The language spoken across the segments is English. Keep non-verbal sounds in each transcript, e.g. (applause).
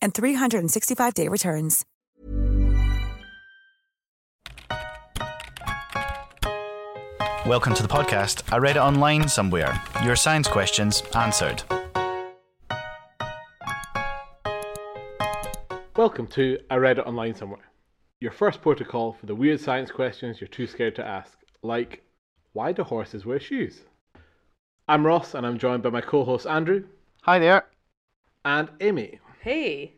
and 365-day returns. Welcome to the podcast. I read it online somewhere. Your science questions answered. Welcome to I Read It Online Somewhere. Your first protocol for the weird science questions you're too scared to ask, like why do horses wear shoes? I'm Ross and I'm joined by my co host Andrew Hi there. and Amy. Hey.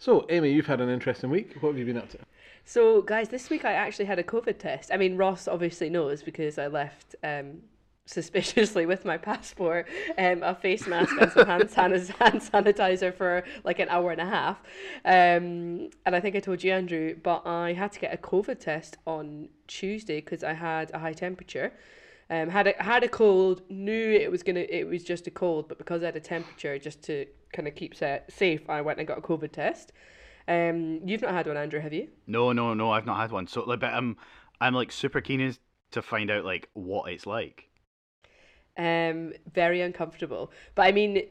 So, Amy, you've had an interesting week. What have you been up to? So, guys, this week I actually had a COVID test. I mean, Ross obviously knows because I left um, (laughs) suspiciously with my passport, um, a face mask and some hand, (laughs) hand sanitizer for like an hour and a half. Um, and I think I told you, Andrew, but I had to get a COVID test on Tuesday because I had a high temperature. Um, had a had a cold, knew it was gonna it was just a cold, but because I had a temperature, just to kind of keep sa- safe, I went and got a COVID test. Um, you've not had one, Andrew, have you? No, no, no, I've not had one. So, like, but I'm, I'm like super keen as to find out like what it's like. um, very uncomfortable. But I mean,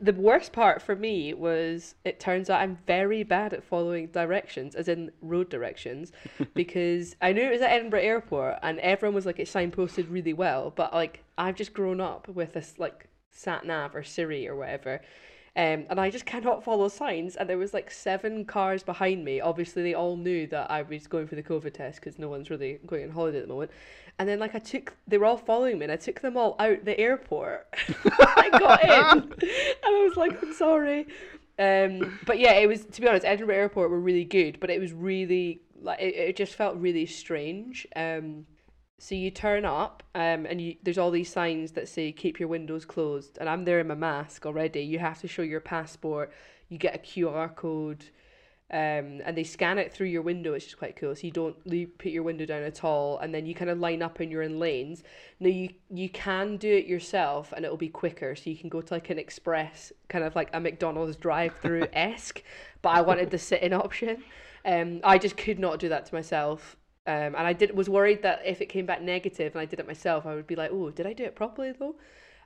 the worst part for me was it turns out I'm very bad at following directions, as in road directions, (laughs) because I knew it was at Edinburgh Airport and everyone was like it signposted really well, but like I've just grown up with this like sat nav or Siri or whatever. Um, and I just cannot follow signs. And there was like seven cars behind me. Obviously, they all knew that I was going for the COVID test because no one's really going on holiday at the moment. And then like I took, they were all following me, and I took them all out the airport. (laughs) I got in, (laughs) and I was like, I'm sorry. Um, but yeah, it was to be honest, Edinburgh Airport were really good, but it was really like it, it just felt really strange. Um, so you turn up, um, and you there's all these signs that say keep your windows closed, and I'm there in my mask already. You have to show your passport. You get a QR code, um, and they scan it through your window, which is quite cool. So you don't put your window down at all, and then you kind of line up and you're in lanes. Now you you can do it yourself, and it'll be quicker. So you can go to like an express, kind of like a McDonald's drive-through esque. (laughs) but I wanted the sit-in option. Um, I just could not do that to myself. Um, and I did was worried that if it came back negative and I did it myself, I would be like, oh, did I do it properly though?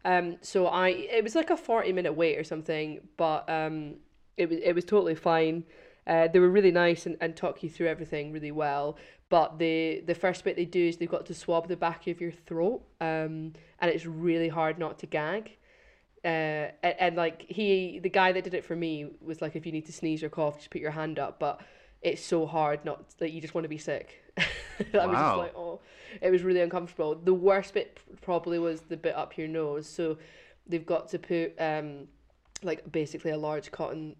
Um, so I it was like a forty minute wait or something, but um, it was it was totally fine. Uh, they were really nice and, and talk you through everything really well. But the the first bit they do is they've got to swab the back of your throat, um, and it's really hard not to gag. Uh, and, and like he, the guy that did it for me was like, if you need to sneeze or cough, just put your hand up. But it's so hard not that you just want to be sick. (laughs) I was just Wow. like, oh, it was really uncomfortable. The worst bit probably was the bit up your nose. So they've got to put um, like basically a large cotton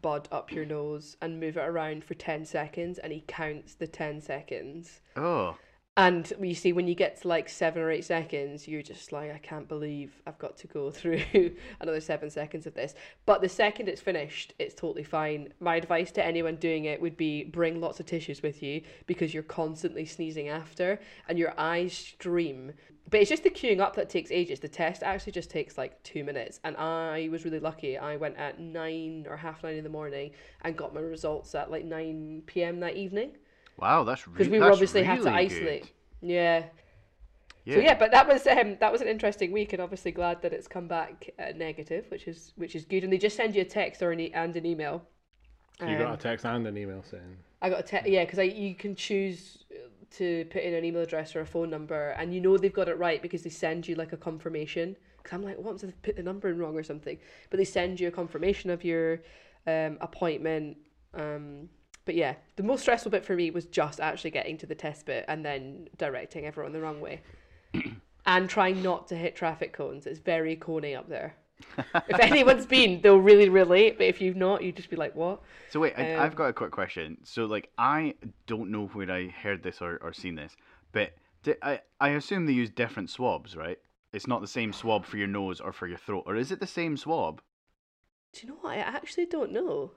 bud up your nose and move it around for 10 seconds and he counts the 10 seconds. Oh, And you see, when you get to like seven or eight seconds, you're just like, I can't believe I've got to go (laughs) through another seven seconds of this. But the second it's finished, it's totally fine. My advice to anyone doing it would be bring lots of tissues with you because you're constantly sneezing after and your eyes stream. But it's just the queuing up that takes ages. The test actually just takes like two minutes. And I was really lucky. I went at nine or half nine in the morning and got my results at like 9 p.m. that evening wow, that's really good. because we were obviously had to isolate. Yeah. Yeah. So yeah, but that was um, that was an interesting week, and obviously glad that it's come back uh, negative, which is which is good. And they just send you a text or an e- and an email. You got Um, a text and an email saying, I got a text, yeah, because you can choose to put in an email address or a phone number, and you know they've got it right because they send you like a confirmation. Because I'm like, what if they put the number in wrong or something? But they send you a confirmation of your um, appointment, um, but yeah, the most stressful bit for me was just actually getting to the test bit and then directing everyone the wrong way. (coughs) and trying not to hit traffic cones. It's very coney up there. if anyone's been, they'll really relate. But if you've not, you'd just be like, "What?" So wait, I, I've Um, got a quick question. So like, I don't know where I heard this or, or seen this, but I I assume they use different swabs, right? It's not the same swab for your nose or for your throat, or is it the same swab? Do you know what? I actually don't know.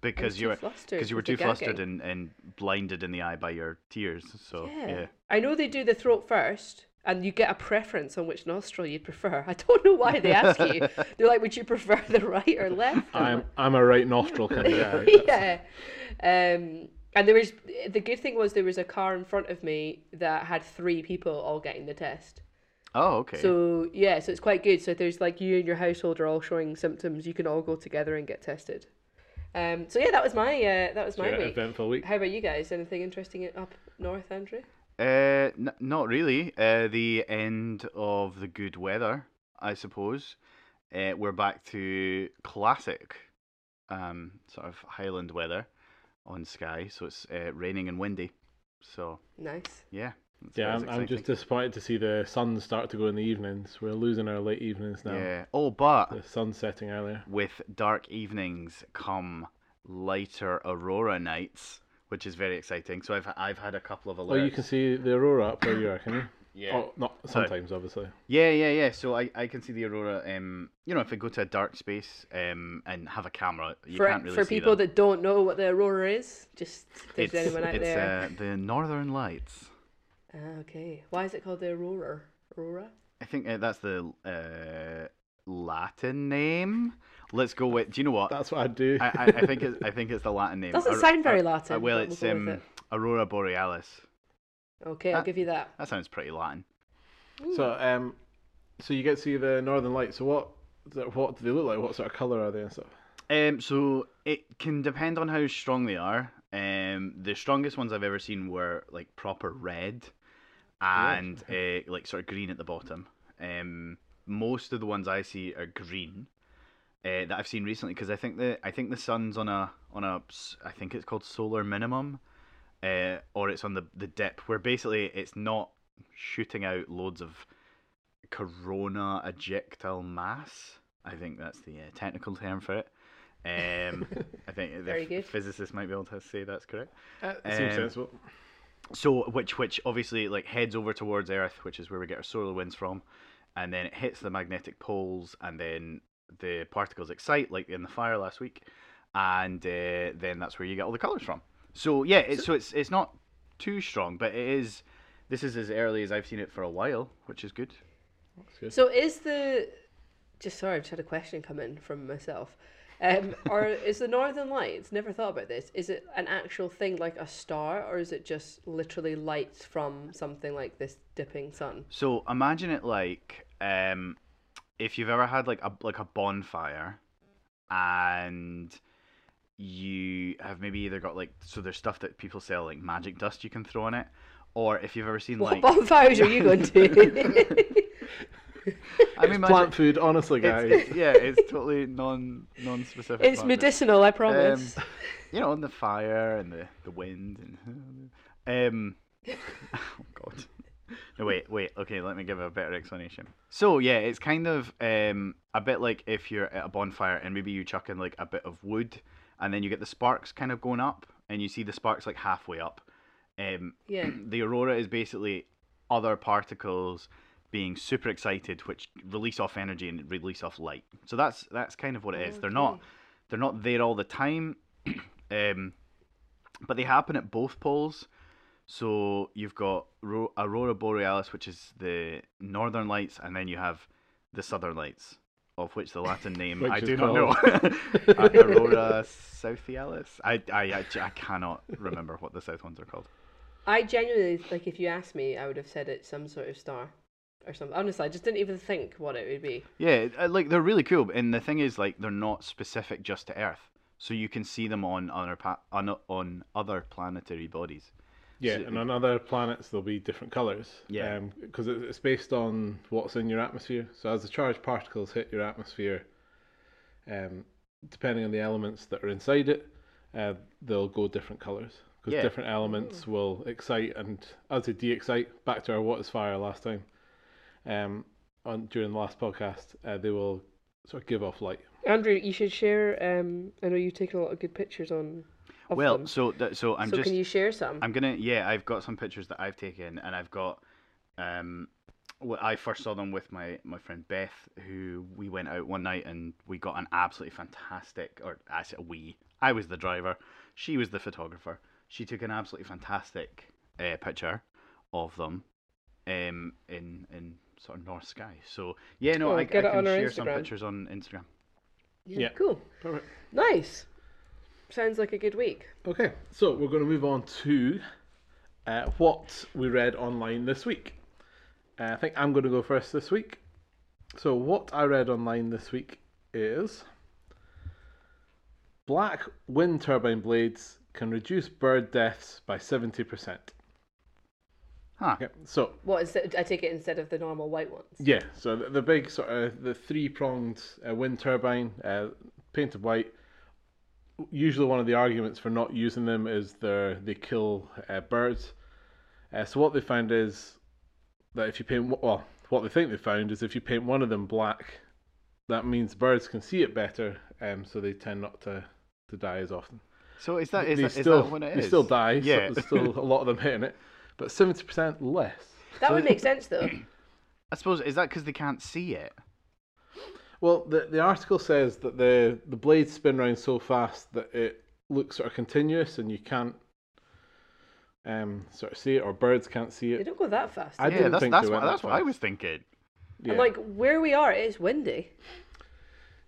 Because you were because you were too flustered and, and blinded in the eye by your tears. So yeah. yeah. I know they do the throat first, and you get a preference on which nostril you'd prefer. I don't know why they ask you. (laughs) They're like, "Would you prefer the right or left?" I'm I'm a right nostril kind of (laughs) guy. That's- yeah. Um, and there was the good thing was there was a car in front of me that had three people all getting the test. Oh okay. So yeah, so it's quite good. So if there's like you and your household are all showing symptoms, you can all go together and get tested. Um, so yeah, that was my uh, that was my Yeah, week. eventful week. How about you guys? Anything interesting up north, Andrew? Uh, n- not really. Uh, the end of the good weather, I suppose. Uh, we're back to classic, um, sort of Highland weather on Skye. So it's uh, raining and windy. So Nice. yeah. That's Yeah, I'm, I'm just exciting. disappointed to see the sun start to go in the evenings. We're losing our late evenings now. Yeah. Oh, but The sun's setting earlier. with dark evenings come lighter aurora nights, which is very exciting. So I've I've had a couple of alerts. Oh, you can see the aurora up where you are, can you? (coughs) Yeah. Oh, not Sorry. sometimes, obviously. Yeah, yeah, yeah. So I, I can see the aurora. Um, you know, if I go to a dark space, um, and have a camera, you for can't really for see people them. that don't know what the aurora is, just if there's anyone out it's there. uh, the Northern Lights. Ah, okay. Why is it called the aurora? Aurora? I think uh, that's the uh, Latin name. Let's go with. Do you know what? That's what I'd do. I, I, I think it's I think it's the Latin name. Doesn't Aur- sound very uh, Latin, well, but we'll it's um, it. Aurora Borealis. Okay, I'll Ah. give you that. That sounds pretty Latin. so, um, so you get to see the northern lights. So what? What do they look like? What sort of color are they and stuff? Um, so it can depend on how strong they are. Um, the strongest ones I've ever seen were like proper red, and uh, like sort of green at the bottom. Um, most of the ones I see are green. Uh, that I've seen recently because I think the I think the sun's on a on a s- I think it's called solar minimum, uh, or it's on the the dip where basically it's not shooting out loads of corona ejectile mass. I think that's the uh, technical term for it. Um, (laughs) I think the Very good. physicists might be able to say that's correct. Uh, it seems Um, sensible. So which which obviously like heads over towards Earth, which is where we get our solar winds from, and then it hits the magnetic poles, and then the particles excite, like in the fire last week, and uh, then that's where you get all the colors from. So yeah, it's, so it's it's not too strong, but it is. This is as early as I've seen it for a while, which is good. Good. So is the just sorry, I've just had a question come in from myself. Um, or is the Northern Lights? Never thought about this. Is it an actual thing like a star, or is it just literally lights from something like this dipping sun? So imagine it like um, if you've ever had like a like a bonfire, and you have maybe either got like so there's stuff that people sell like magic dust you can throw on it, or if you've ever seen What like bonfires are you going to? (laughs) (laughs) (laughs) I mean Plant food, honestly, guys. It's, it- yeah, it's totally non non specific. it's medicinal, I promise. Um, you know, and the fire and the, the wind and (laughs) um (laughs) oh god. No wait, wait, okay, let me give a better explanation. So yeah, it's kind of um a bit like if you're at a bonfire and maybe you chuck in like a bit of wood and then you get the sparks kind of going up and you see the sparks like halfway up. Um Yeah. (clears throat) the aurora is basically other particles being super excited which release off energy and release off light. So that's that's kind of what it is. They're not they're not there all the time. (clears throat) um, but they happen at both poles. So you've got Ro- Aurora Borealis, which is the northern lights, and then you have the southern lights, of which the Latin name I is do not know. (laughs) Aurora Southialis. I, I I I cannot remember what the south ones are called. I genuinely like if you asked me, I would have said it's some sort of star or something. Honestly, I just didn't even think what it would be. Yeah, uh, like they're really cool, and the thing is, like they're not specific just to Earth, so you can see them on other pa- on on other planetary bodies. Yeah, So- and on other planets there'll be different colors. Yeah. because it's based on what's in your atmosphere. So as the charged particles hit your atmosphere, um, depending on the elements that are inside it, uh, they'll go different colors because Yeah. different elements will excite and as they de-excite. Back to our what is fire last time, um, on during the last podcast, uh, they will sort of give off light. Andrew, you should share. Um, I know you've taken a lot of good pictures on. Of Well, them. so th- so I'm so just can you share some? I'm gonna yeah I've got some pictures that I've taken and I've got um wh- I first saw them with my my friend Beth who we went out one night and we got an absolutely fantastic or I said we I was the driver she was the photographer she took an absolutely fantastic uh, picture of them um in in sort of north sky so yeah no Oh, I, I can on our share some pictures on Instagram Yeah. Cool. Perfect. Nice. Sounds like a good week. Okay, so we're going to move on to uh, what we read online this week. Uh, I think I'm going to go first this week. So, what I read online this week is black wind turbine blades can reduce bird deaths by 70%. Huh Okay, so What is it? I take it instead of the normal white ones. yeah, so the, the big sort of the three pronged uh, wind turbine, uh, painted white. Usually, one of the arguments for not using them is they they kill uh, birds. Uh, so what they found is that if you paint well, what they think they found is if you paint one of them black, that means birds can see it better, um, so they tend not to, to die as often. so is that is, they that, is still that what it they still die. yeah so there's still (laughs) a lot of them hitting it, but seventy percent less. That So would make sense though. (clears throat) I suppose is that because they can't see it Well, the the article says that the the blades spin around so fast that it looks sort of continuous, and you can't um sort of see it, or birds can't see it. They don't go that fast. I yeah didn't that's think that's they what went that that's what I was thinking Yeah. And like where we are, it is windy.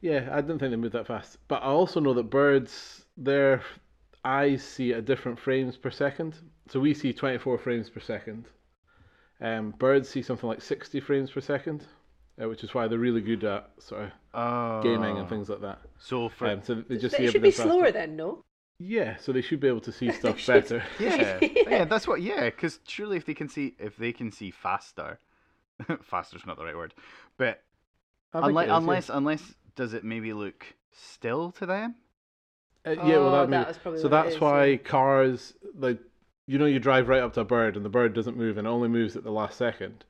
yeah, I didn't think they moved that fast. But I also know that birds, their eyes see at different frames per second. So we see twenty four frames per second. Um, birds see something like sixty frames per second, uh, which is why they're really good at sort of Oh. gaming and things like that. So for Um, so they just So see it should be everything faster. slower then, no? Yeah, so they should be able to see (laughs) stuff better. (laughs) yeah, Yeah. (laughs) yeah, that's what. Yeah, because surely if they can see if they can see faster, faster's not the right word, but I think unless yeah. unless unless does it maybe look still to them? Uh, yeah, well, Oh, that, that may- was probably so that's is, why yeah. cars like you know you drive right up to a bird and the bird doesn't move and it only moves at the last second,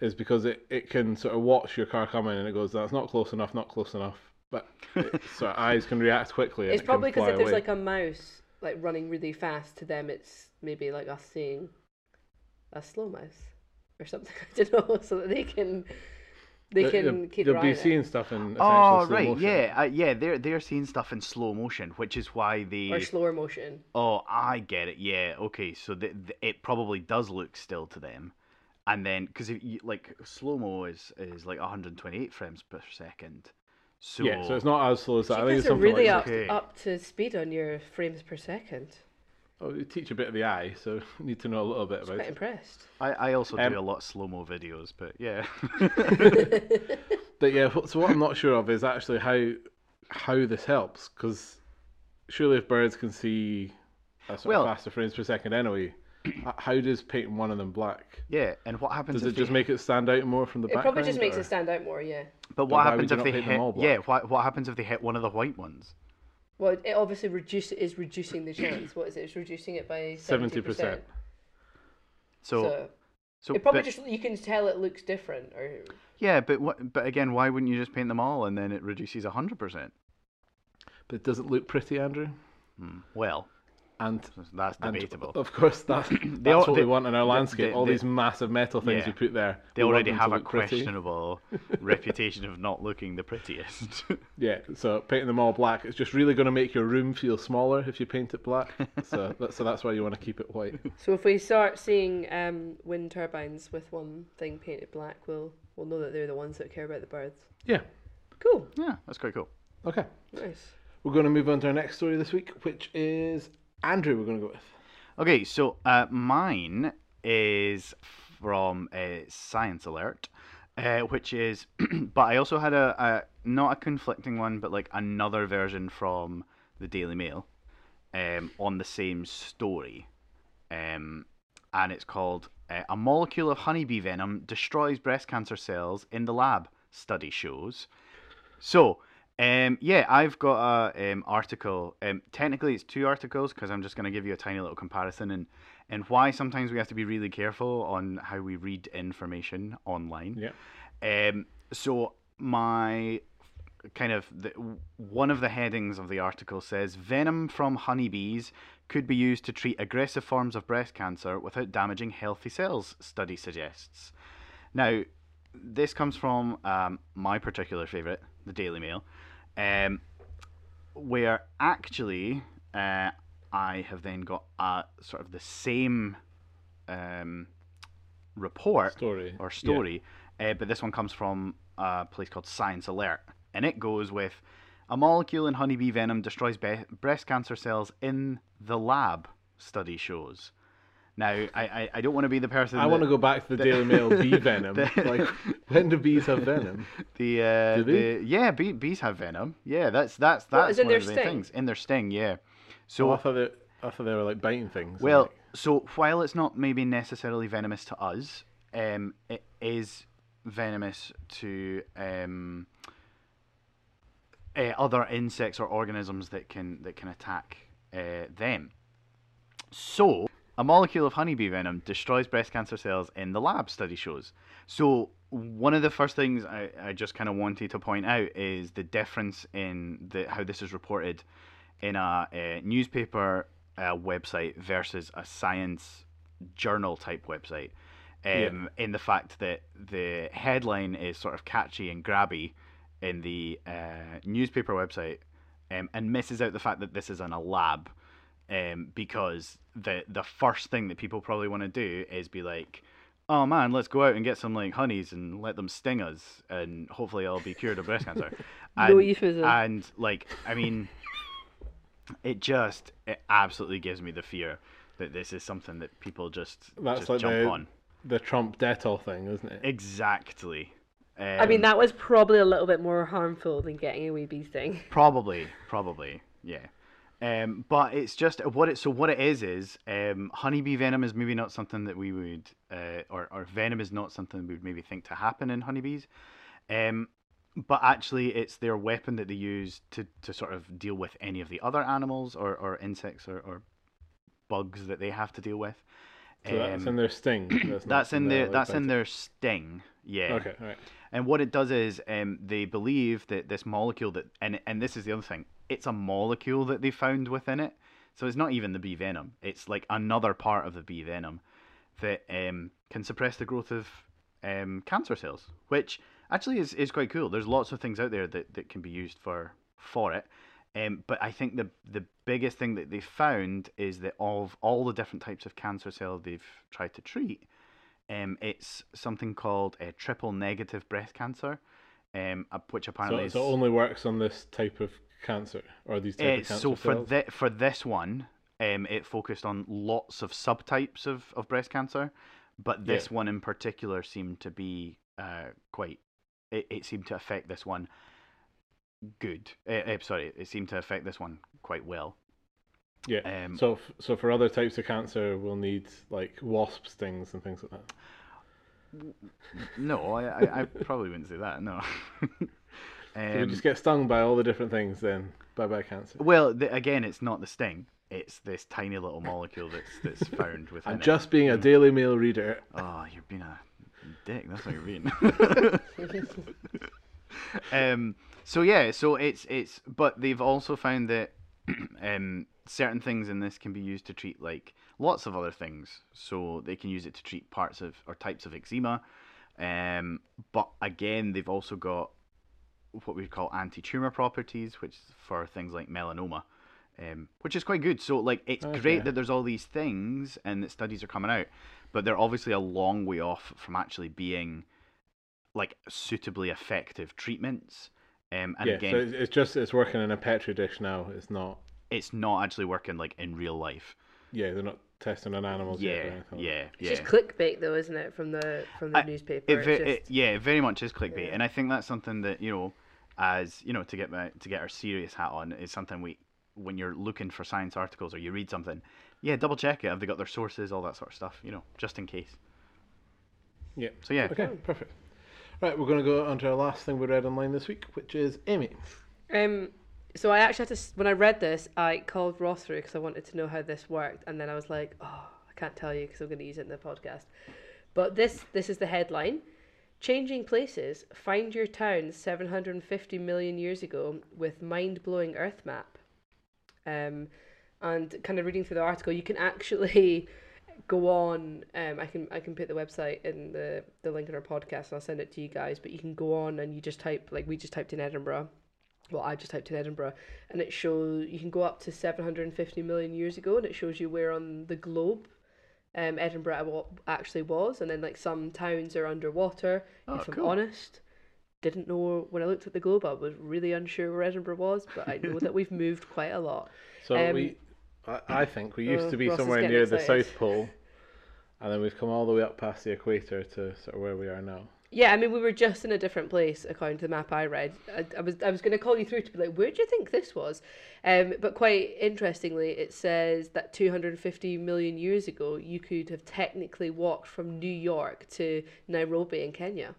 is because it, it can sort of watch your car coming and it goes that's not close enough, not close enough, but it, (laughs) sort of eyes can react quickly. It's it probably because because if there's like a mouse like running really fast to them, it's maybe like us seeing a slow mouse or something. (laughs) I don't know, so that they can they can keep it. they'll be on it. seeing stuff in essentially Oh slow right, motion. yeah, uh, yeah. They're they're seeing stuff in slow motion, which is why they. or slower motion. Oh, I get it. Yeah, okay. So the, the, it probably does look still to them, and then because like slow mo is is like 128 frames per second. So Yeah, so it's not as slow as that. I think it's are something really like up Okay. up to speed on your frames per second. Oh, you teach a bit of the eye, so (laughs) you need to know a little bit about Quite it. impressed. I, I also Um, do a lot of slow mo videos, but yeah. (laughs) But yeah, wh- so what I'm not sure of is actually how how this helps because surely if birds can see a sort Well- of faster frames per second anyway, h- how does painting one of them black? yeah, and what happens Does if it just make it stand out more from the It background? probably just makes or- it stand out more, yeah. But what why would happens you if not they paint them hit? all black? Yeah, what what happens if they hit one of the white ones? Well, it obviously reduce is reducing the chance. What is it? It's reducing it by seventy 70%. So, So so, it probably but- just you can tell it looks different, or yeah, but what? But again, why wouldn't you just paint them all and then it reduces hundred percent? But does it look pretty, Andrew. Hmm. Well, And, that's and debatable. of course, (clears throat) that's, that's al- what they- we want in our landscape. they- all they- these massive metal things Yeah. you put there. they already have a (laughs) questionable reputation of not looking the prettiest. (laughs) Yeah, so painting them all black, it's just really going to make your room feel smaller if you paint it black. (laughs) so, that, so that's why you want to keep it white. so if we start seeing um, wind turbines with one thing painted black, we'll we'll know that they're the ones that care about the birds. Yeah. Cool, yeah, that's quite cool. Okay. nice. We're going to move on to our next story this week, which is Andrew. We're going to go with. Okay, so uh, mine is from uh, Science Alert, uh, which is, (clears throat) but I also had a, a not a conflicting one, but like another version from the Daily Mail, um, on the same story, um, and it's called uh, "A Molecule of Honeybee Venom Destroys Breast Cancer Cells in the Lab." Study shows. So, Um, yeah, I've got a um, article. Um, technically, it's two articles because I'm just going to give you a tiny little comparison and and why sometimes we have to be really careful on how we read information online. Yeah. Um, so my kind of the, one of the headings of the article says venom from honeybees could be used to treat aggressive forms of breast cancer without damaging healthy cells. Study suggests. Now, this comes from um, my particular favorite, the Daily Mail, um, where actually uh, I have then got a sort of the same um, report Story, or yeah. story, uh, but this one comes from a place called Science Alert, and it goes with a molecule in honeybee venom destroys be- breast cancer cells in the lab. Study shows. Now, I, I, I don't want to be the person. I that- want to go back to the Daily Mail (laughs) bee venom. the- like, when do bees have venom? (laughs) The uh, Do they? the yeah, bee, bees have venom. Yeah, that's that's What, that's is in one their of the sting? things in their sting. Yeah. So So I thought they, I thought they were like biting things. well, like- so while it's not maybe necessarily venomous to us, um, it is venomous to um, uh, other insects or organisms that can that can attack uh, them. So, a molecule of honeybee venom destroys breast cancer cells in the lab, study shows. So, one of the first things I, I just kind of wanted to point out is the difference in the how this is reported in a, uh newspaper uh, website versus a science journal type website. Um, In the fact that the headline is sort of catchy and grabby in the uh, newspaper website um, and misses out the fact that this is in a lab um, because the the first thing that people probably want to do is be like, oh man, let's go out and get some like honeys and let them sting us and hopefully I'll be cured of breast cancer. (laughs) And, No euphemism. And like, I mean, it just it absolutely gives me the fear that this is something that people just that's just like jump the, on. the Trump Dettol thing, isn't it? Exactly. I mean, Um, that was probably a little bit more harmful than getting a wee bee sting. Probably, probably, yeah. Um, but it's just what it. So what it is is um, honeybee venom is maybe not something that we would, uh, or or venom is not something we would maybe think to happen in honeybees. Um, but actually, it's their weapon that they use to, to sort of deal with any of the other animals or, or insects or, or bugs that they have to deal with. So that's Um, in their sting. (clears throat) That's, that's in their, their that's in their sting. Yeah. Okay, all right. And what it does is um, they believe that this molecule that and and this is the other thing, it's a molecule that they found within it. So it's not even the bee venom. It's like another part of the bee venom that um, can suppress the growth of um, cancer cells, which actually is, is quite cool. There's lots of things out there that, that can be used for for it. Um, but I think the the biggest thing that they found is that of all the different types of cancer cell they've tried to treat, um, it's something called a triple negative breast cancer, um, which apparently So, is so it only works on this type of cancer or these type uh, of cancer so for cells? thi- for this one, um, it focused on lots of subtypes of, of breast cancer, but this Yeah. one in particular seemed to be uh, quite. It, it seemed to affect this one good. Uh, uh, sorry, it seemed to affect this one quite well. Yeah. Um, so, f- so for other types of cancer, we'll need like wasp stings and things like that. No, I, I, I probably wouldn't say that. No. (laughs) So we um, just get stung by all the different things, then bye bye cancer. well, the, again, it's not the sting. It's this tiny little molecule that's that's (laughs) found within I'm it. just being a Daily Mail reader. Oh, you're being a dick. That's what you're being. (laughs) (laughs) um. So yeah. So it's it's. But they've also found that (clears throat) um certain things in this can be used to treat like lots of other things. So they can use it to treat parts of or types of eczema. Um. But again, they've also got what we call anti-tumor properties, which is for things like melanoma. Um, which is quite good. So, like, it's Okay. great that there's all these things and that studies are coming out, but they're obviously a long way off from actually being like suitably effective treatments. Um, and yeah. again, So it's, it's just it's working in a petri dish now. It's not. it's not actually working like in real life. Yeah, they're not testing on animals yet. or Yeah, anything like yeah, It's yeah. just clickbait, though, isn't it? From the from the I- newspaper. It, It's just- it- yeah, it very much is clickbait, and I think that's something that you know, as you know, to get my, to get our serious hat on is something we, when you're looking for science articles or you read something, yeah, double check it. Have they got their sources, all that sort of stuff, you know, just in case. Yeah. So yeah, Okay, perfect. Right, we're going to go on to our last thing we read online this week, which is Amy. Um, so I actually had to when I read this, I called Ross through because I wanted to know how this worked, and then I was like, oh, I can't tell you because I'm going to use it in the podcast. But this this is the headline: Changing places. Find your town 750 million years ago with mind blowing Earth map. Um, and kind of reading through the article, you can actually (laughs) go on. Um, I can I can put the website in the the link in our podcast, and I'll send it to you guys. But you can go on and you just type like we just typed in Edinburgh. Well, I just typed in Edinburgh, and it shows you can go up to seven hundred and fifty million years ago, and it shows you where on the globe. Um, Edinburgh actually was, and then like some towns are underwater. Oh, if I'm cool. honest, didn't know when I looked at the globe, I was really unsure where Edinburgh was, but I know that we've moved quite a lot. (laughs) So Um, we, I, I think we used oh, to be Ross somewhere near the. South Pole, and then we've come all the way up past the equator to sort of where we are now. Yeah, I mean, we were just in a different place according to the map I read. I, I was I was going to call you through to be like, where do you think this was? Um, but quite interestingly, it says that 250 million years ago, you could have technically walked from New York to Nairobi in Kenya.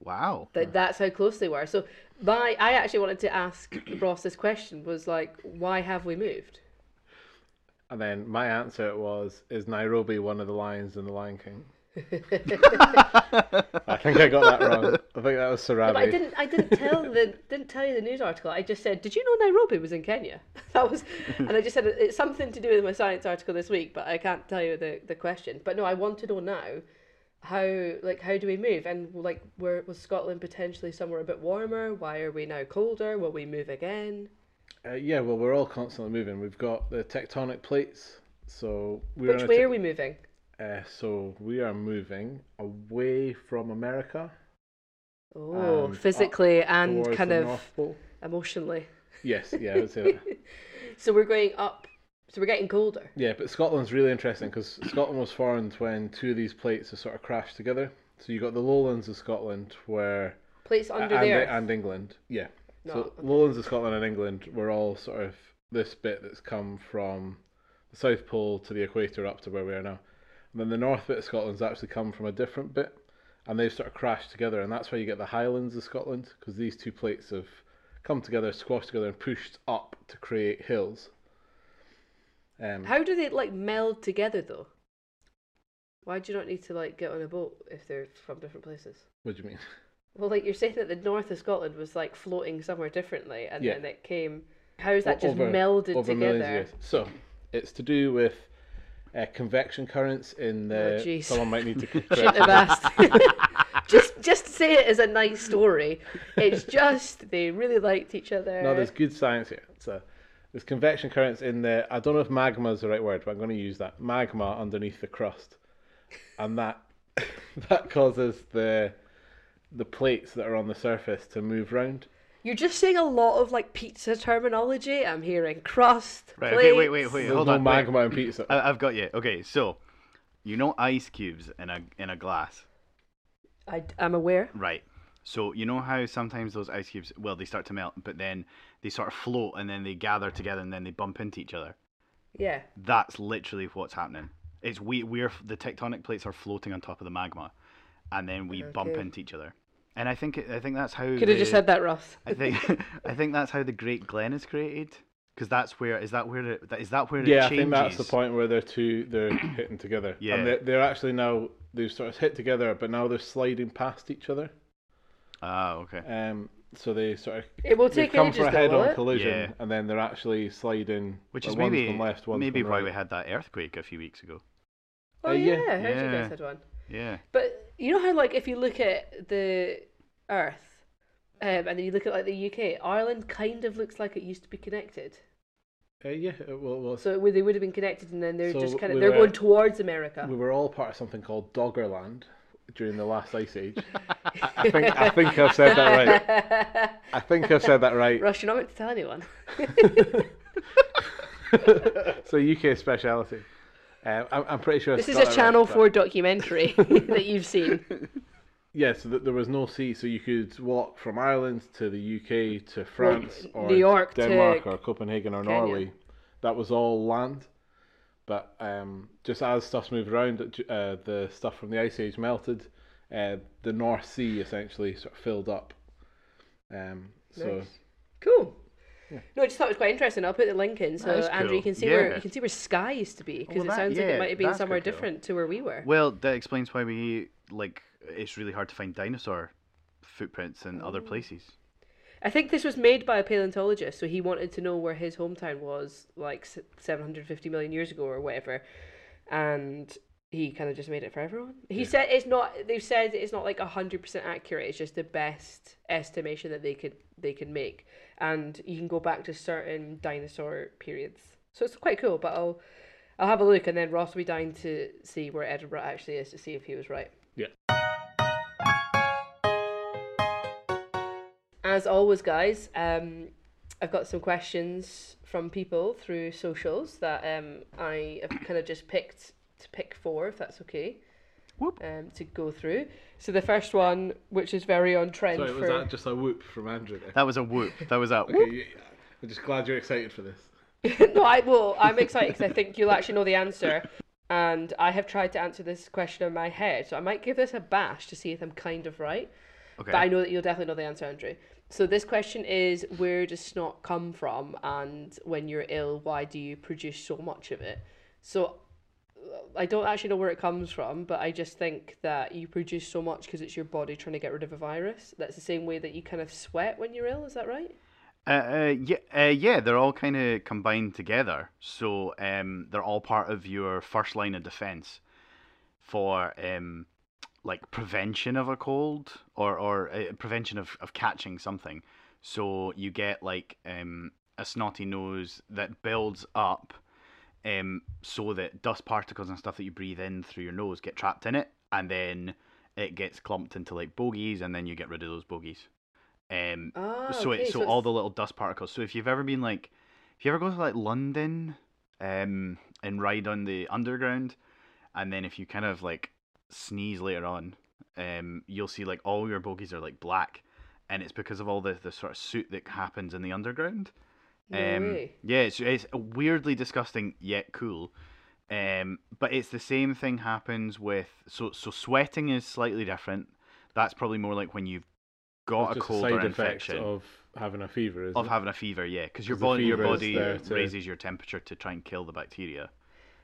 Wow. That that's how close they were. So my I actually wanted to ask (clears throat) Ross this question was like, why have we moved? And then my answer was, is Nairobi one of the lions in the Lion King? (laughs) I think I got that wrong. I think that was Sarabi. But I didn't. I didn't tell the (laughs) didn't tell you the news article. I just said, "Did you know Nairobi was in Kenya?" (laughs) That was, and I just said it's something to do with my science article this week, but I can't tell you the, the question. But no, I want to know now how like how do we move and like where was Scotland potentially somewhere a bit warmer? Why are we now colder? Will we move again? Uh, yeah, well, we're all constantly moving. We've got the tectonic plates, so we're Which way te- are we moving? Uh, so we are moving away from America Oh, And physically and kind of emotionally. Yes, yeah, I would say that. (laughs) So we're going up. So we're getting colder. Yeah, but Scotland's really interesting because Scotland was formed when two of these plates have sort of crashed together. So you got the lowlands of Scotland where Plates under and, the and England, yeah. No, so okay. lowlands of Scotland and England were all sort of this bit that's come from the South Pole to the equator up to where we are now. And then the north bit of Scotland's actually come from a different bit, and they've sort of crashed together, and that's why you get the Highlands of Scotland because these two plates have come together, squashed together, and pushed up to create hills. Um, How do they like meld together though? Why do you not need to like get on a boat if they're from different places? what do you mean? (laughs) Well, like you're saying that the north of Scotland was like floating somewhere differently, and Yeah. then it came. How is that just over, melded over together? So it's to do with uh, convection currents in Oh, the. jeez. someone might need to Shouldn't have asked. just, just say it as a nice story. It's (laughs) just they really liked each other. No, there's good science here. So there's convection currents in the. I don't know if magma is the right word, but I'm going to use that magma underneath the crust, and that (laughs) that causes the the plates that are on the surface to move round. You're just saying a lot of like pizza terminology. I'm hearing crust. Right, okay, wait, plates. wait, wait. There's hold no on. wait. magma in pizza. I, I've got you. Okay, so you know ice cubes in a in a glass, I, I'm aware. right? So you know how sometimes those ice cubes, well, they start to melt, but then they sort of float and then they gather together and then they bump into each other. Yeah. That's literally what's happening. It's we we're the tectonic plates are floating on top of the magma, and then we bump Okay. into each other. And I think I think that's how. Could have just said that, Ross. I think (laughs) I think that's how the Great Glen is created. Because that's where is that where it, that- is that where it changes? yeah, I think that's the point where they're two they're (coughs) hitting together. Yeah. and they're, they're actually now they've sort of hit together, but now they're sliding past each other. Ah, okay. Um, so they sort of It will take come ages, for a head-on collision, Yeah. and then they're actually sliding. Which is maybe gone left, one's maybe why right. we had that earthquake a few weeks ago. Oh Uh, yeah, yeah. I heard you guys had one. Yeah. But you know how like if you look at the Earth, um, and then you look at like the UK, Ireland kind of looks like it used to be connected. Uh, yeah, uh, well, well So it they would have been connected, and then they're So just kind of we they're were- going towards America. we were all part of something called Doggerland during the last ice age. I, (laughs) I think I think I've said that right. I think I've said that right. Rush, you're not meant to tell anyone. (laughs) so UK speciality. Um, I'm, I'm pretty sure. This is a Channel Four documentary (laughs) that you've seen. (laughs) Yeah, so th- there was no sea, so you could walk from Ireland to the UK to France or New York to Denmark or Copenhagen or Kenya. Norway. That was all land. But um, just as stuff's moved around, uh, the stuff from the Ice Age melted. Uh, the North Sea essentially sort of filled up. Um, so Nice. No, I just thought it was quite interesting. I'll put the link in so Andrew, you can see where you can see where Skye used to be oh, because Well, it that- sounds like it might have been somewhere cool. different to where we were. Well, that explains why we like it's really hard to find dinosaur footprints in other mm. places. I think this was made by a paleontologist, so he wanted to know where his hometown was like 750 million years ago or whatever, and he kind of just made it for everyone. He said it's not. They've said it's not like hundred percent accurate. It's just the best estimation that they could they could make, and you can go back to certain dinosaur periods. So it's quite cool. But I'll I'll have a look, and then Ross will be dying to see where Edinburgh actually is to see if he was right. Yeah. As always, guys, um, I've got some questions from people through socials that um, I have kind of just picked to pick four, if that's okay. Whoop. Um, to go through. So the first one, which is very on trend Sorry, for. was that just a whoop from Andrew there? That was a whoop. That was a Okay, whoop. you- I'm just glad you're excited for this. (laughs) no, I will. I'm excited because I think you'll actually know the answer. And I have tried to answer this question in my head, so I might give this a bash to see if I'm kind of right. Okay. But I know that you'll definitely know the answer, Andrew. So this question is: Where does snot come from? And when you're ill, why do you produce so much of it? So I don't actually know where it comes from, but I just think that you produce so much because it's your body trying to get rid of a virus. That's the same way that you kind of sweat when you're ill. Is that right? Uh, uh, yeah, uh, yeah, they're all kind of combined together. So um, they're all part of your first line of defense for um, like prevention of a cold or or uh, prevention of, of catching something. So you get like um, a snotty nose that builds up, um, so that dust particles and stuff that you breathe in through your nose get trapped in it, and then it gets clumped into like bogies, and then you get rid of those bogies. Um, Ah, so okay, it so, so all the little dust particles. So if you've ever been like, if you ever go to like London, um, and ride on the underground, and then if you kind of like sneeze later on, um, you'll see like all your bogies are like black, and it's because of all the the sort of soot that happens in the underground. No um, way. Yeah, it's, it's weirdly disgusting yet cool. Um, but it's the same thing happens with so so sweating is slightly different. That's probably more like when you've got a Just cold side or effect infection of having a fever, is of it? having a fever, yeah, because your 'Cause the body your body to- raises your temperature to try and kill the bacteria.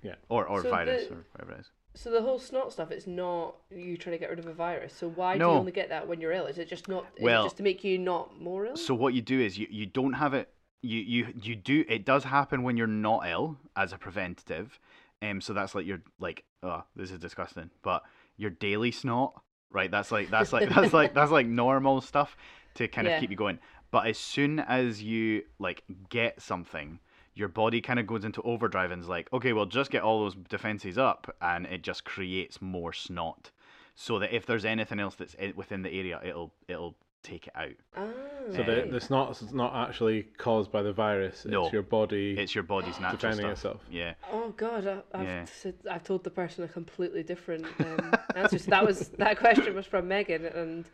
Yeah. Or or So virus the- or whatever it is. So the whole snot stuff, it's not you trying to get rid of a virus. So why do you only get that when you're ill? Is it just not? Is Well- it just to make you not more ill? So what you do is you, you don't have it. You, you you do it does happen when you're not ill as a preventative. Um, so that's like your like oh this is disgusting, but your daily snot, right? That's like that's like that's like that's like (laughs) normal stuff to kind Yeah. of keep you going. But as soon as you like get something, your body kind of goes into overdrive and is like, okay, well just get all those defenses up, and it just creates more snot, so that if there's anything else that's i- within the area, it'll it'll take it out. ah, So the, right. the snot's not actually caused by the virus. It's No. your body. It's your body's natural Defending stuff. itself. Yeah. Oh God, I, I've Yeah. said, I've told the person a completely different um, (laughs) answer. So that was that question was from Megan, and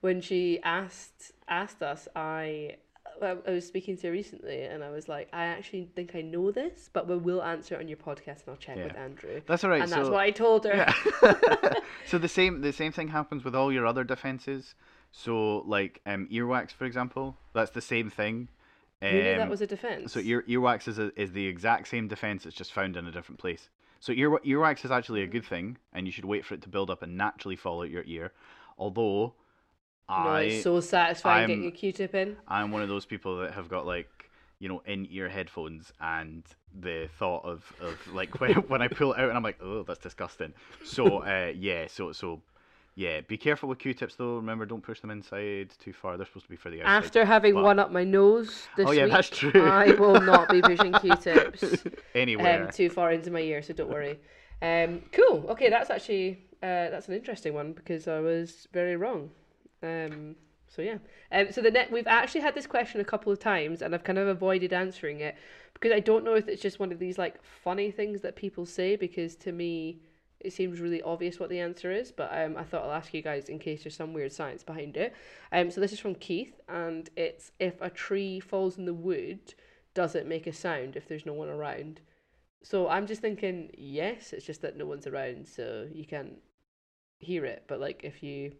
when she asked asked us, I I I was speaking to her recently, and I was like, I actually think I know this, but we will answer it on your podcast, and I'll check Yeah. with Andrew. That's all right. and that's so, what I told her. Yeah. (laughs) (laughs) so the same the same thing happens with all your other defenses. So like um, earwax, for example, that's the same thing. Um, Who knew that was a defense? So ear earwax is a, is the exact same defense. It's just found in a different place. So ear earwax is actually a good thing, and you should wait for it to build up and naturally fall out your ear. Although, no, I it's so satisfying getting I'm- a Q-tip in. I'm one of those people that have got like you know in ear headphones and the thought of, of like when, (laughs) when I pull it out and I'm like oh that's disgusting so uh, yeah so so yeah be careful with q-tips though remember don't push them inside too far they're supposed to be for the outside After having but- one up my nose this Oh, yeah, week, that's true. I will not be pushing (laughs) Q-tips anywhere um, too far into my ear, so don't worry. Um, cool. Okay, that's actually uh, that's an interesting one because I was very wrong. Um, so yeah. Um, so the net we've actually had this question a couple of times, and I've kind of avoided answering it because I don't know if it's just one of these like funny things that people say. Because to me, it seems really obvious what the answer is, but um, I thought I'll ask you guys in case there's some weird science behind it. Um, so this is from Keith, and it's if a tree falls in the wood, does it make a sound if there's no one around? So I'm just thinking, yes, it's just that no one's around, so you can't hear it. But like if you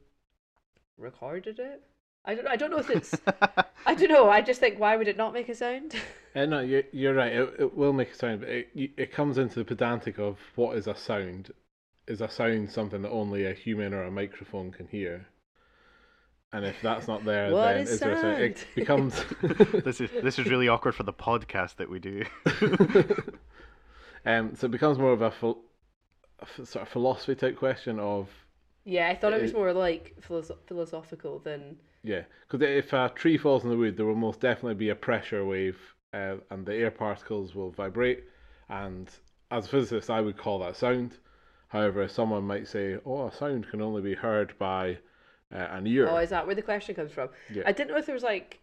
recorded it, I don't. I don't know if it's. (laughs) I don't know. I just think why would it not make a sound? (laughs) Uh, no, you're, you're right. It, it will make a sound, but it, it comes into the pedantic of what is a sound. Is a sound something that only a human or a microphone can hear? And if that's not there, What then is is there a sound? It becomes. (laughs) this is this is really (laughs) awkward for the podcast that we do. (laughs) um, so it becomes more of a, phil- a f- sort of philosophy type question of yeah, I thought it was more like philosoph- philosophical than. Yeah, because if a tree falls in the wood, there will most definitely be a pressure wave, uh, and the air particles will vibrate. And as a physicist, I would call that sound. However, someone might say, "Oh, a sound can only be heard by uh, an ear." Oh, is that where the question comes from? Yeah. I didn't know if there was like,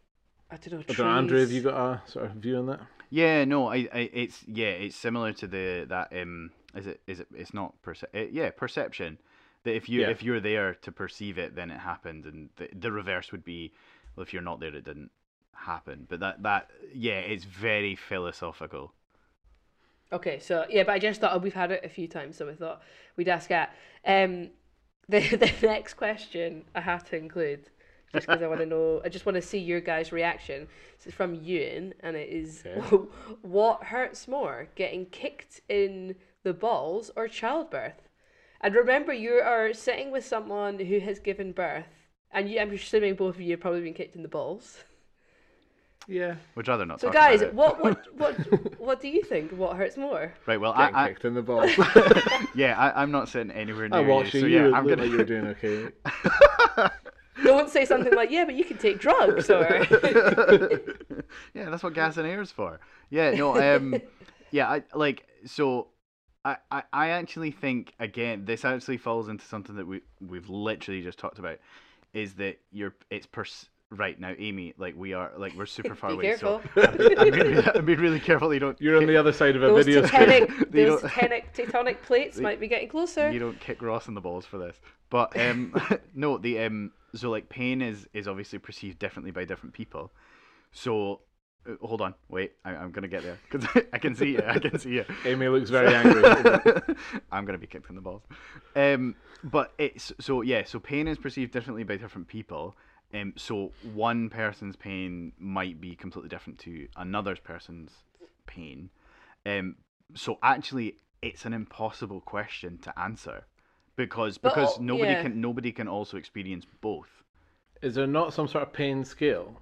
I don't know. I Trees. know, Andrew, have you got a sort of view on that? yeah, no, I, I, it's yeah, it's similar to the that um, is it is it? It's not perce- uh, yeah, perception. That if you Yeah. if you're there to perceive it, then it happened, and the the reverse would be, well, if you're not there, it didn't happen. But that that yeah, it's very philosophical. Okay, so yeah, but I just thought oh, we've had it a few times, so I thought we'd ask that. Um, (laughs) the the next question I had to include, just because I want to know, I just want to see your guys' reaction. This is from Ewan, and it is, Okay. (laughs) what hurts more, getting kicked in the balls or childbirth? And remember, you are sitting with someone who has given birth, and you, I'm assuming both of you have probably been kicked in the balls. (laughs) Yeah, Would rather not. So, guys, about what what (laughs) what what do you think? What hurts more? Right. Well, I, getting I kicked in the balls. (laughs) yeah, I, I'm not sitting anywhere near I watched you, you. so yeah, looked I'm gonna. like you were doing okay. (laughs) Don't say something like, "Yeah, but you can take drugs," or yeah, that's what gas and air is for. Yeah, no, um, yeah, I like so. I, I, I actually think again this actually falls into something that we we've literally just talked about, is that you're it's pers- right now Amy like we are like we're super far (laughs) Be away careful. so I'm, I'm, being, I'm being really careful you don't You're on the other side of a those video screen. (laughs) tectonic, They those don't- tectonic, (laughs) tectonic plates might be getting closer. you don't kick Ross in the balls for this. But um, no, the um, so like pain is is obviously perceived differently by different people. So uh, hold on, wait, I, I'm gonna get there because I can see you. I can see you. Amy looks very angry. I'm gonna be kicked in the balls. Um, but it's so yeah. So pain is perceived differently by different people. Um, so one person's pain might be completely different to another person's pain. Um, so actually, it's an impossible question to answer because But because al- nobody yeah. can nobody can also experience both. Is there not some sort of pain scale?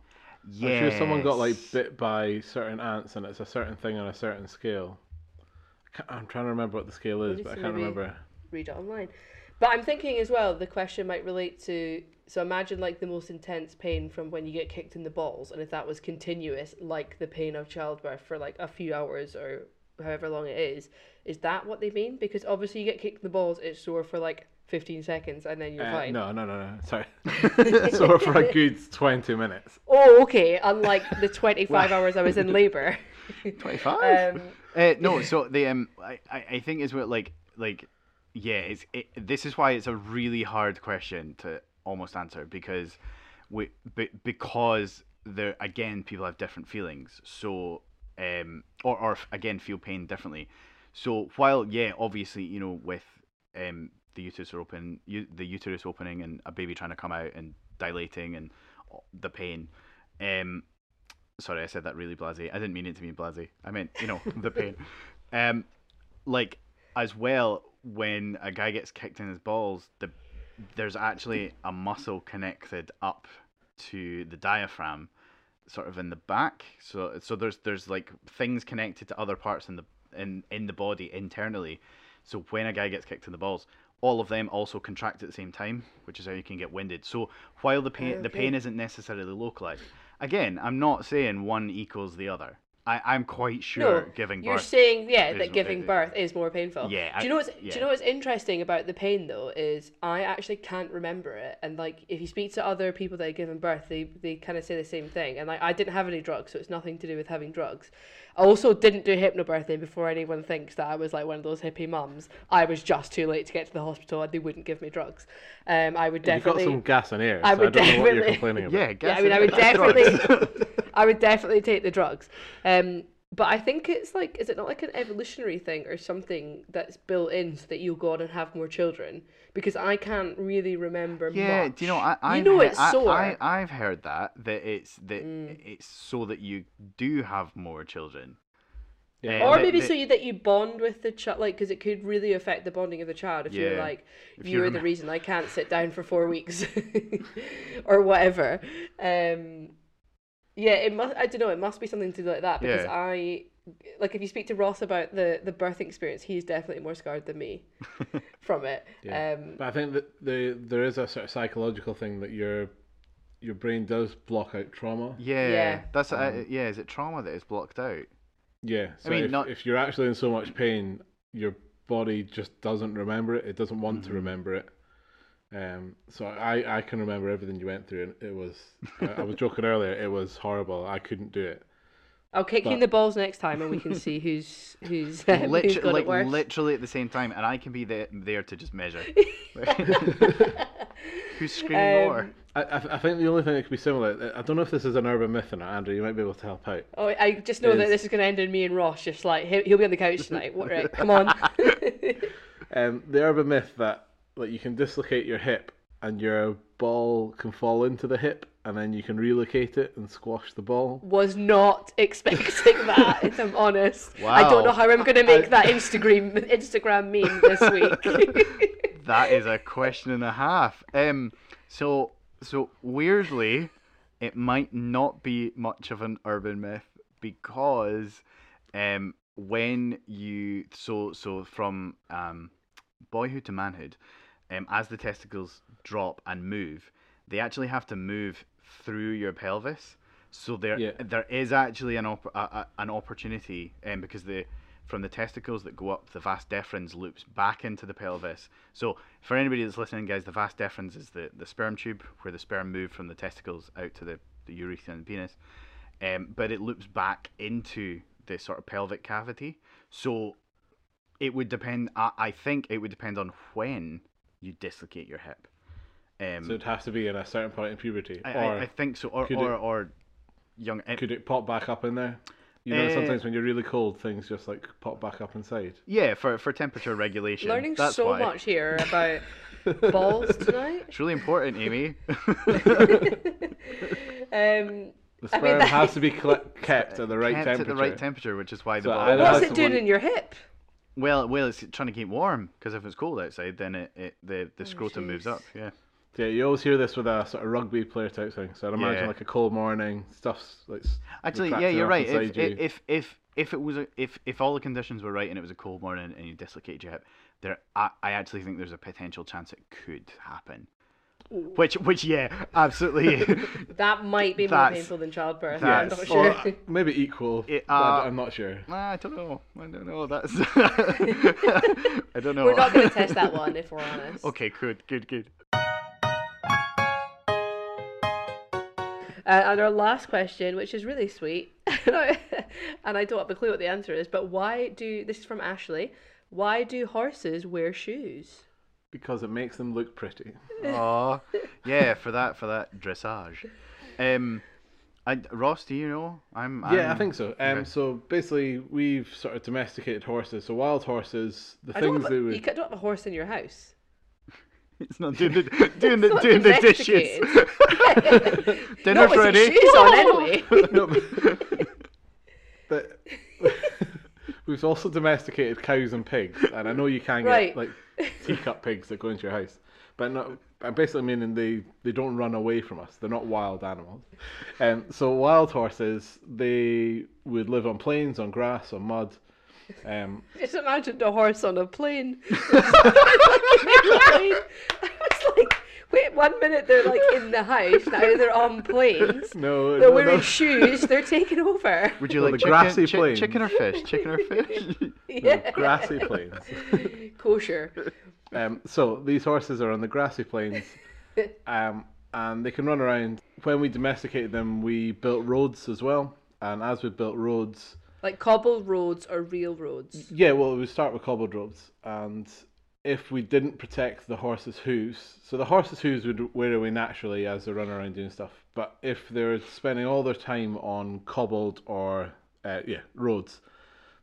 Yeah. I'm sure someone got like bit by certain ants and it's a certain thing on a certain scale. I can't, I'm trying to remember what the scale is, but I can't remember. Read it online. But I'm thinking as well, the question might relate to. So imagine like the most intense pain from when you get kicked in the balls, and if that was continuous, like the pain of childbirth for like a few hours or however long it is, is that what they mean? Because obviously you get kicked in the balls, it's sore for like 15 seconds, and then you're Uh, fine. no, no, no, no. Sorry. (laughs) (laughs) sore for a good 20 minutes. Oh, okay. Unlike the 25 hours I was in (laughs) labour. Twenty five. Um, Uh, no, so the um, I, I I think is what like like, yeah, it's it, this is why it's a really hard question to almost answer because we be, because there again people have different feelings, so um or or again feel pain differently. So while yeah, obviously you know with um the uterus open, u- the uterus opening and a baby trying to come out and dilating and the pain, um sorry, I said that really blasé. I didn't mean it to be blasé. I meant, you know, the pain. (laughs) Um, like as well, when a guy gets kicked in his balls, the there's actually a muscle connected up to the diaphragm, sort of in the back. So so there's there's like things connected to other parts in the in in the body internally. So when a guy gets kicked in the balls, all of them also contract at the same time, which is how you can get winded. So while the pain the pain isn't necessarily localized. Again, I'm not saying one equals the other. I, I'm quite sure no, giving you're birth. saying yeah is- that giving uh, birth is more painful. Yeah, Do you know what's Do you know what's interesting about the pain though is I actually can't remember it, and like if you speak to other people that have given birth, they they kind of say the same thing. And like I didn't have any drugs, so it's nothing to do with having drugs. I also didn't do hypnobirthing before anyone thinks that I was like one of those hippie mums. I was just too late to get to the hospital, and they wouldn't give me drugs. Um, I would You've got definitely. some gas and air, so I I, would don't know what you're definitely- complaining about. (laughs) yeah, yeah, I mean, I would definitely, (laughs) I would definitely take the drugs. Um, But I think it's like, is it not like an evolutionary thing or something that's built in so that you'll go on and have more children? Because I can't really remember. Yeah, much. do you know? I, I've you know he- it's I, sore. I, I've heard that that it's that Mm. it's so that you do have more children. Yeah. Uh, or that- maybe that- so you, that you bond with the child, like because it could really affect the bonding of the child if you're like, If you you're the reason I can't sit down for four weeks, (laughs) or whatever. Um, yeah, it must. I don't know. It must be something to do like that because Yeah. I, like, if you speak to Ross about the the birthing experience, he's definitely more scarred than me (laughs) from it. Yeah. Um, But I think that the there is a sort of psychological thing that your your brain does block out trauma. Yeah, Yeah. that's uh, Um, yeah. Is it trauma that is blocked out? Yeah. So mean, if, not- if you're actually in so much pain, your body just doesn't remember it. It doesn't want Mm-hmm. to remember it. Um, so I, I can remember everything you went through, and it was. I, I was joking earlier. It was horrible. I couldn't do it. I'll kick you in the balls next time, and we can see who's who's, um, (laughs) who's Literally, got like it worse. literally at the same time, and I can be there, there to just measure. (laughs) (laughs) Who's screaming more? Um, I, I, I think the only thing that could be similar. I don't know if this is an urban myth or not, Andrew. You might be able to help out. Oh, I just know that this is going to end in me and Ross just like he'll, he'll be on the couch tonight. What, right, come on. Um, the urban myth that like you can dislocate your hip and your ball can fall into the hip, and then you can relocate it and squash the ball. Was not (laughs) expecting that, if I'm honest. Wow. I don't know how I'm going to make that Instagram Instagram meme this week. (laughs) That is a question and a half. Um, so so weirdly, it might not be much of an urban myth because, um, when you so so from um, boyhood to manhood, um, as the testicles drop and move, they actually have to move through your pelvis. So there Yeah. there is actually an op- a, a, an opportunity, um, because the from the testicles that go up, the vas deferens loops back into the pelvis. So for anybody that's listening, guys, the vas deferens is the, the sperm tube where the sperm move from the testicles out to the, the urethra and the penis. Um, but it loops back into the sort of pelvic cavity. So it would depend. I, I think it would depend on when you dislocate your hip. Um, So it'd have to be in a certain point in puberty, I, or I, I think so, or or, it- or young. it- could it pop back up in there? You know, Eh. sometimes when you're really cold, things just like pop back up inside. yeah, for for temperature regulation. Learning that's so why. much here (laughs) about balls tonight. It's really important, Amy. (laughs) (laughs) Um, The I sperm mean, that- has to be cle- kept at the right Kept temperature. at the right temperature, which is why the So ball. what's it to doing be- in your hip? Well, well, it's trying to keep warm because if it's cold outside, then it, it the Oh, the scrotum moves up. Yeah. Yeah, you always hear this with a sort of rugby player type thing. So I'd imagine Yeah. like a cold morning, stuff's like. Actually, yeah, you're right. If, inside you. if if if it was a, if if all the conditions were right and it was a cold morning and you dislocated your hip, there I, I actually think there's a potential chance it could happen. Which which yeah, absolutely. (laughs) That might be more That's- painful than childbirth. I'm that's- not Or sure. uh, maybe equal. It, but uh, I'm not sure. I don't know. I don't know. That's. (laughs) I don't know. We're not going to test that one if we're honest. Okay, good, good, good. Uh, and our last question, which is really sweet, (laughs) and I don't have a clue what the answer is, but why do this is from Ashley? Why do horses wear shoes? Because it makes them look pretty. Oh, yeah, for that for that dressage. Um, I, Ross, do you know? I'm. Yeah, I I'm- think so. Um, okay. so basically, we've sort of domesticated horses. So wild horses, the I things have they a, would. you don't have a horse in your house. (laughs) It's not doing the (laughs) doing the doing the dishes. domesticated. (laughs) Dinner's Not with ready. some shoes on anyway. No, but- but we've also domesticated cows and pigs, and I know you can get Right. like teacup pigs that go into your house, but not. I'm basically meaning they, they don't run away from us. They're not wild animals. Um, so wild horses, they would live on plains, on grass, on mud. Um, (laughs) Just imagine the horse on a plane. (laughs) (laughs) I was like, wait, one minute they're like in the house, now they're on planes. (laughs) no, They're no, wearing no. shoes. They're taking over. Would you Well, like the chicken, grassy chi- plains. chicken or fish? Chicken or fish? (laughs) Yeah. grassy plains. (laughs) Kosher. Um, so these horses are on the grassy plains, um, and they can run around. When we domesticated them, we built roads as well. And as we built roads, Like cobbled roads or real roads. yeah, well, we start with cobbled roads, and if we didn't protect the horses' hooves, so the horses' hooves would wear away naturally as they run around doing stuff. But if they're spending all their time on cobbled or uh, yeah, roads,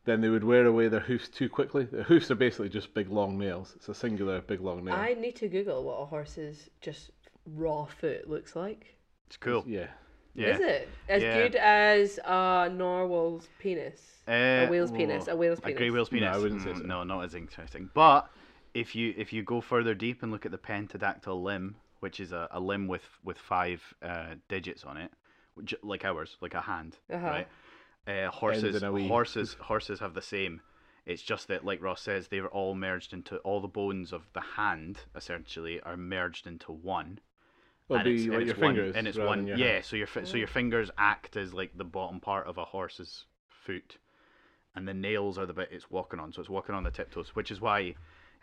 then they would wear away their hoofs too quickly. The hoofs are basically just big long nails. It's a singular big long nail. I need to Google what a horse's just raw foot looks like. It's cool. Yeah. Yeah. Is it as Yeah. good as a narwhal's penis? Uh, a whale's penis. A whale's A penis. grey whale's No, penis. I wouldn't say Mm, so. No, not as interesting. But if you if you go further deep and look at the pentadactyl limb, which is a, a limb with with five uh, digits on it, which, like ours, like a hand, Uh-huh. right? Uh, horses in a wee- horses (laughs) horses have the same. It's just that, like Ross says, they were all merged into all the bones of the hand. Essentially, are merged into one. It'll and be it's, and like it's your one, fingers. and it's one. your yeah, hand. so your fi- so your fingers act as like the bottom part of a horse's foot, and the nails are the bit it's walking on. So it's walking on the tiptoes, which is why,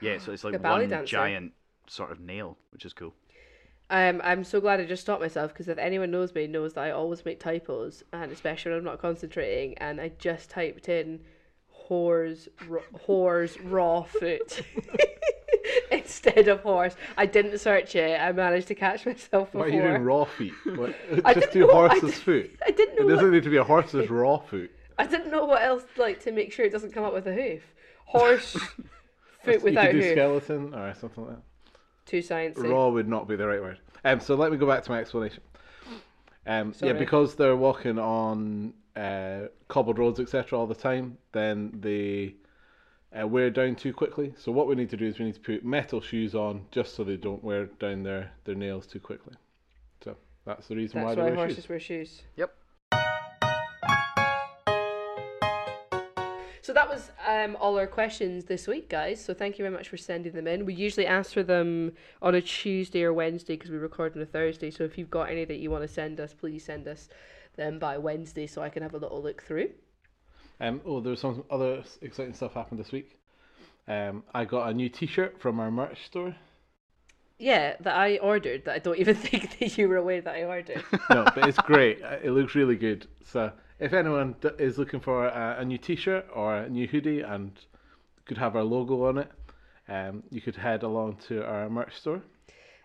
yeah. So it's like a ballet one dancer. giant sort of nail, which is cool. Um, I'm so glad I just stopped myself because if anyone knows me, knows that I always make typos, and especially when I'm not concentrating. And I just typed in "whores, r- whores raw foot" (laughs) instead of horse. I didn't search it. I managed to catch myself before. Why are you doing raw feet? What? (laughs) I Just didn't do know- I horse's didn't- foot. I didn't know It doesn't what- need to be a horse's (laughs) raw foot. I didn't know what else like to make sure it doesn't come up with a hoof. Horse foot you without could do hoof. skeleton or something like that. Too sciencey. Raw would not be the right word. Um, so let me go back to my explanation. Um, yeah, Sorry. because they're walking on uh, cobbled roads, etc., all the time, then they uh, wear down too quickly. So what we need to do is we need to put metal shoes on just so they don't wear down their, their nails too quickly. So that's the reason That's why why they wear horses shoes. wear shoes. Yep. So that was um, all our questions this week, guys. So thank you very much for sending them in. We usually answer them on a Tuesday or Wednesday because we record on a Thursday. So if you've got any that you want to send us, please send us them by Wednesday so I can have a little look through. Um, oh, there's some other exciting stuff happened this week. Um, I got a new T-shirt from our merch store. Yeah, that I ordered. That I don't even (laughs) think that you were aware that I ordered. no, but it's great. (laughs) It looks really good. So if anyone d- is looking for a, a new T-shirt or a new hoodie and could have our logo on it, um, you could head along to our merch store.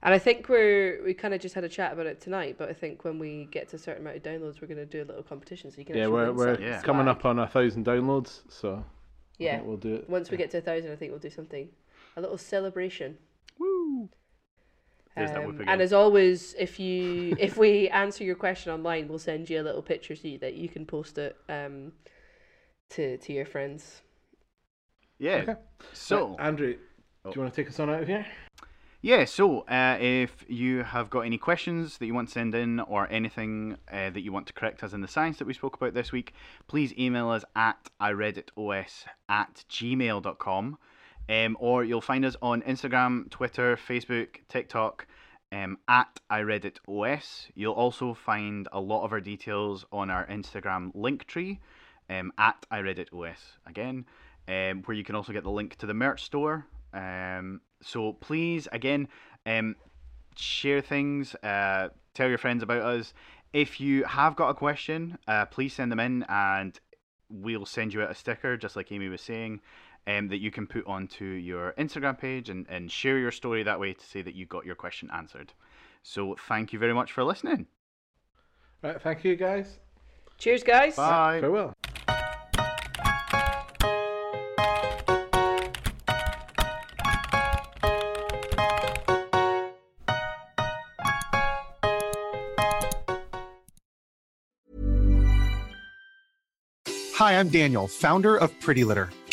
And I think we're we kind of just had a chat about it tonight, but I think when we get to a certain amount of downloads, we're going to do a little competition so you can Yeah, actually we're we're Yeah. coming up on a thousand downloads, so Yeah, we'll do it. once we get to a thousand, I think we'll do something, a little celebration. Woo! There's that whoop Um, again. and as always, if you if we (laughs) answer your question online, we'll send you a little picture so you, that you can post it um to to your friends. Yeah. Okay. So Uh, Andrew, Oh. do you want to take us on out of here? Yeah, so uh, if you have got any questions that you want to send in or anything uh, that you want to correct us in the science that we spoke about this week, please email us at ireaditos at gmail.com um, or you'll find us on Instagram, Twitter, Facebook, TikTok um, at ireaditos. You'll also find a lot of our details on our Instagram link tree um, at ireaditos again, um, where you can also get the link to the merch store. Um, so please, again, um, share things, uh, tell your friends about us. If you have got a question, uh, please send them in and we'll send you out a sticker, just like Amy was saying, um, that you can put onto your Instagram page and, and share your story that way to say that you got your question answered. So thank you very much for listening. Right, thank you guys. Cheers, guys. Bye. Farewell. Hi, I'm Daniel, founder of Pretty Litter.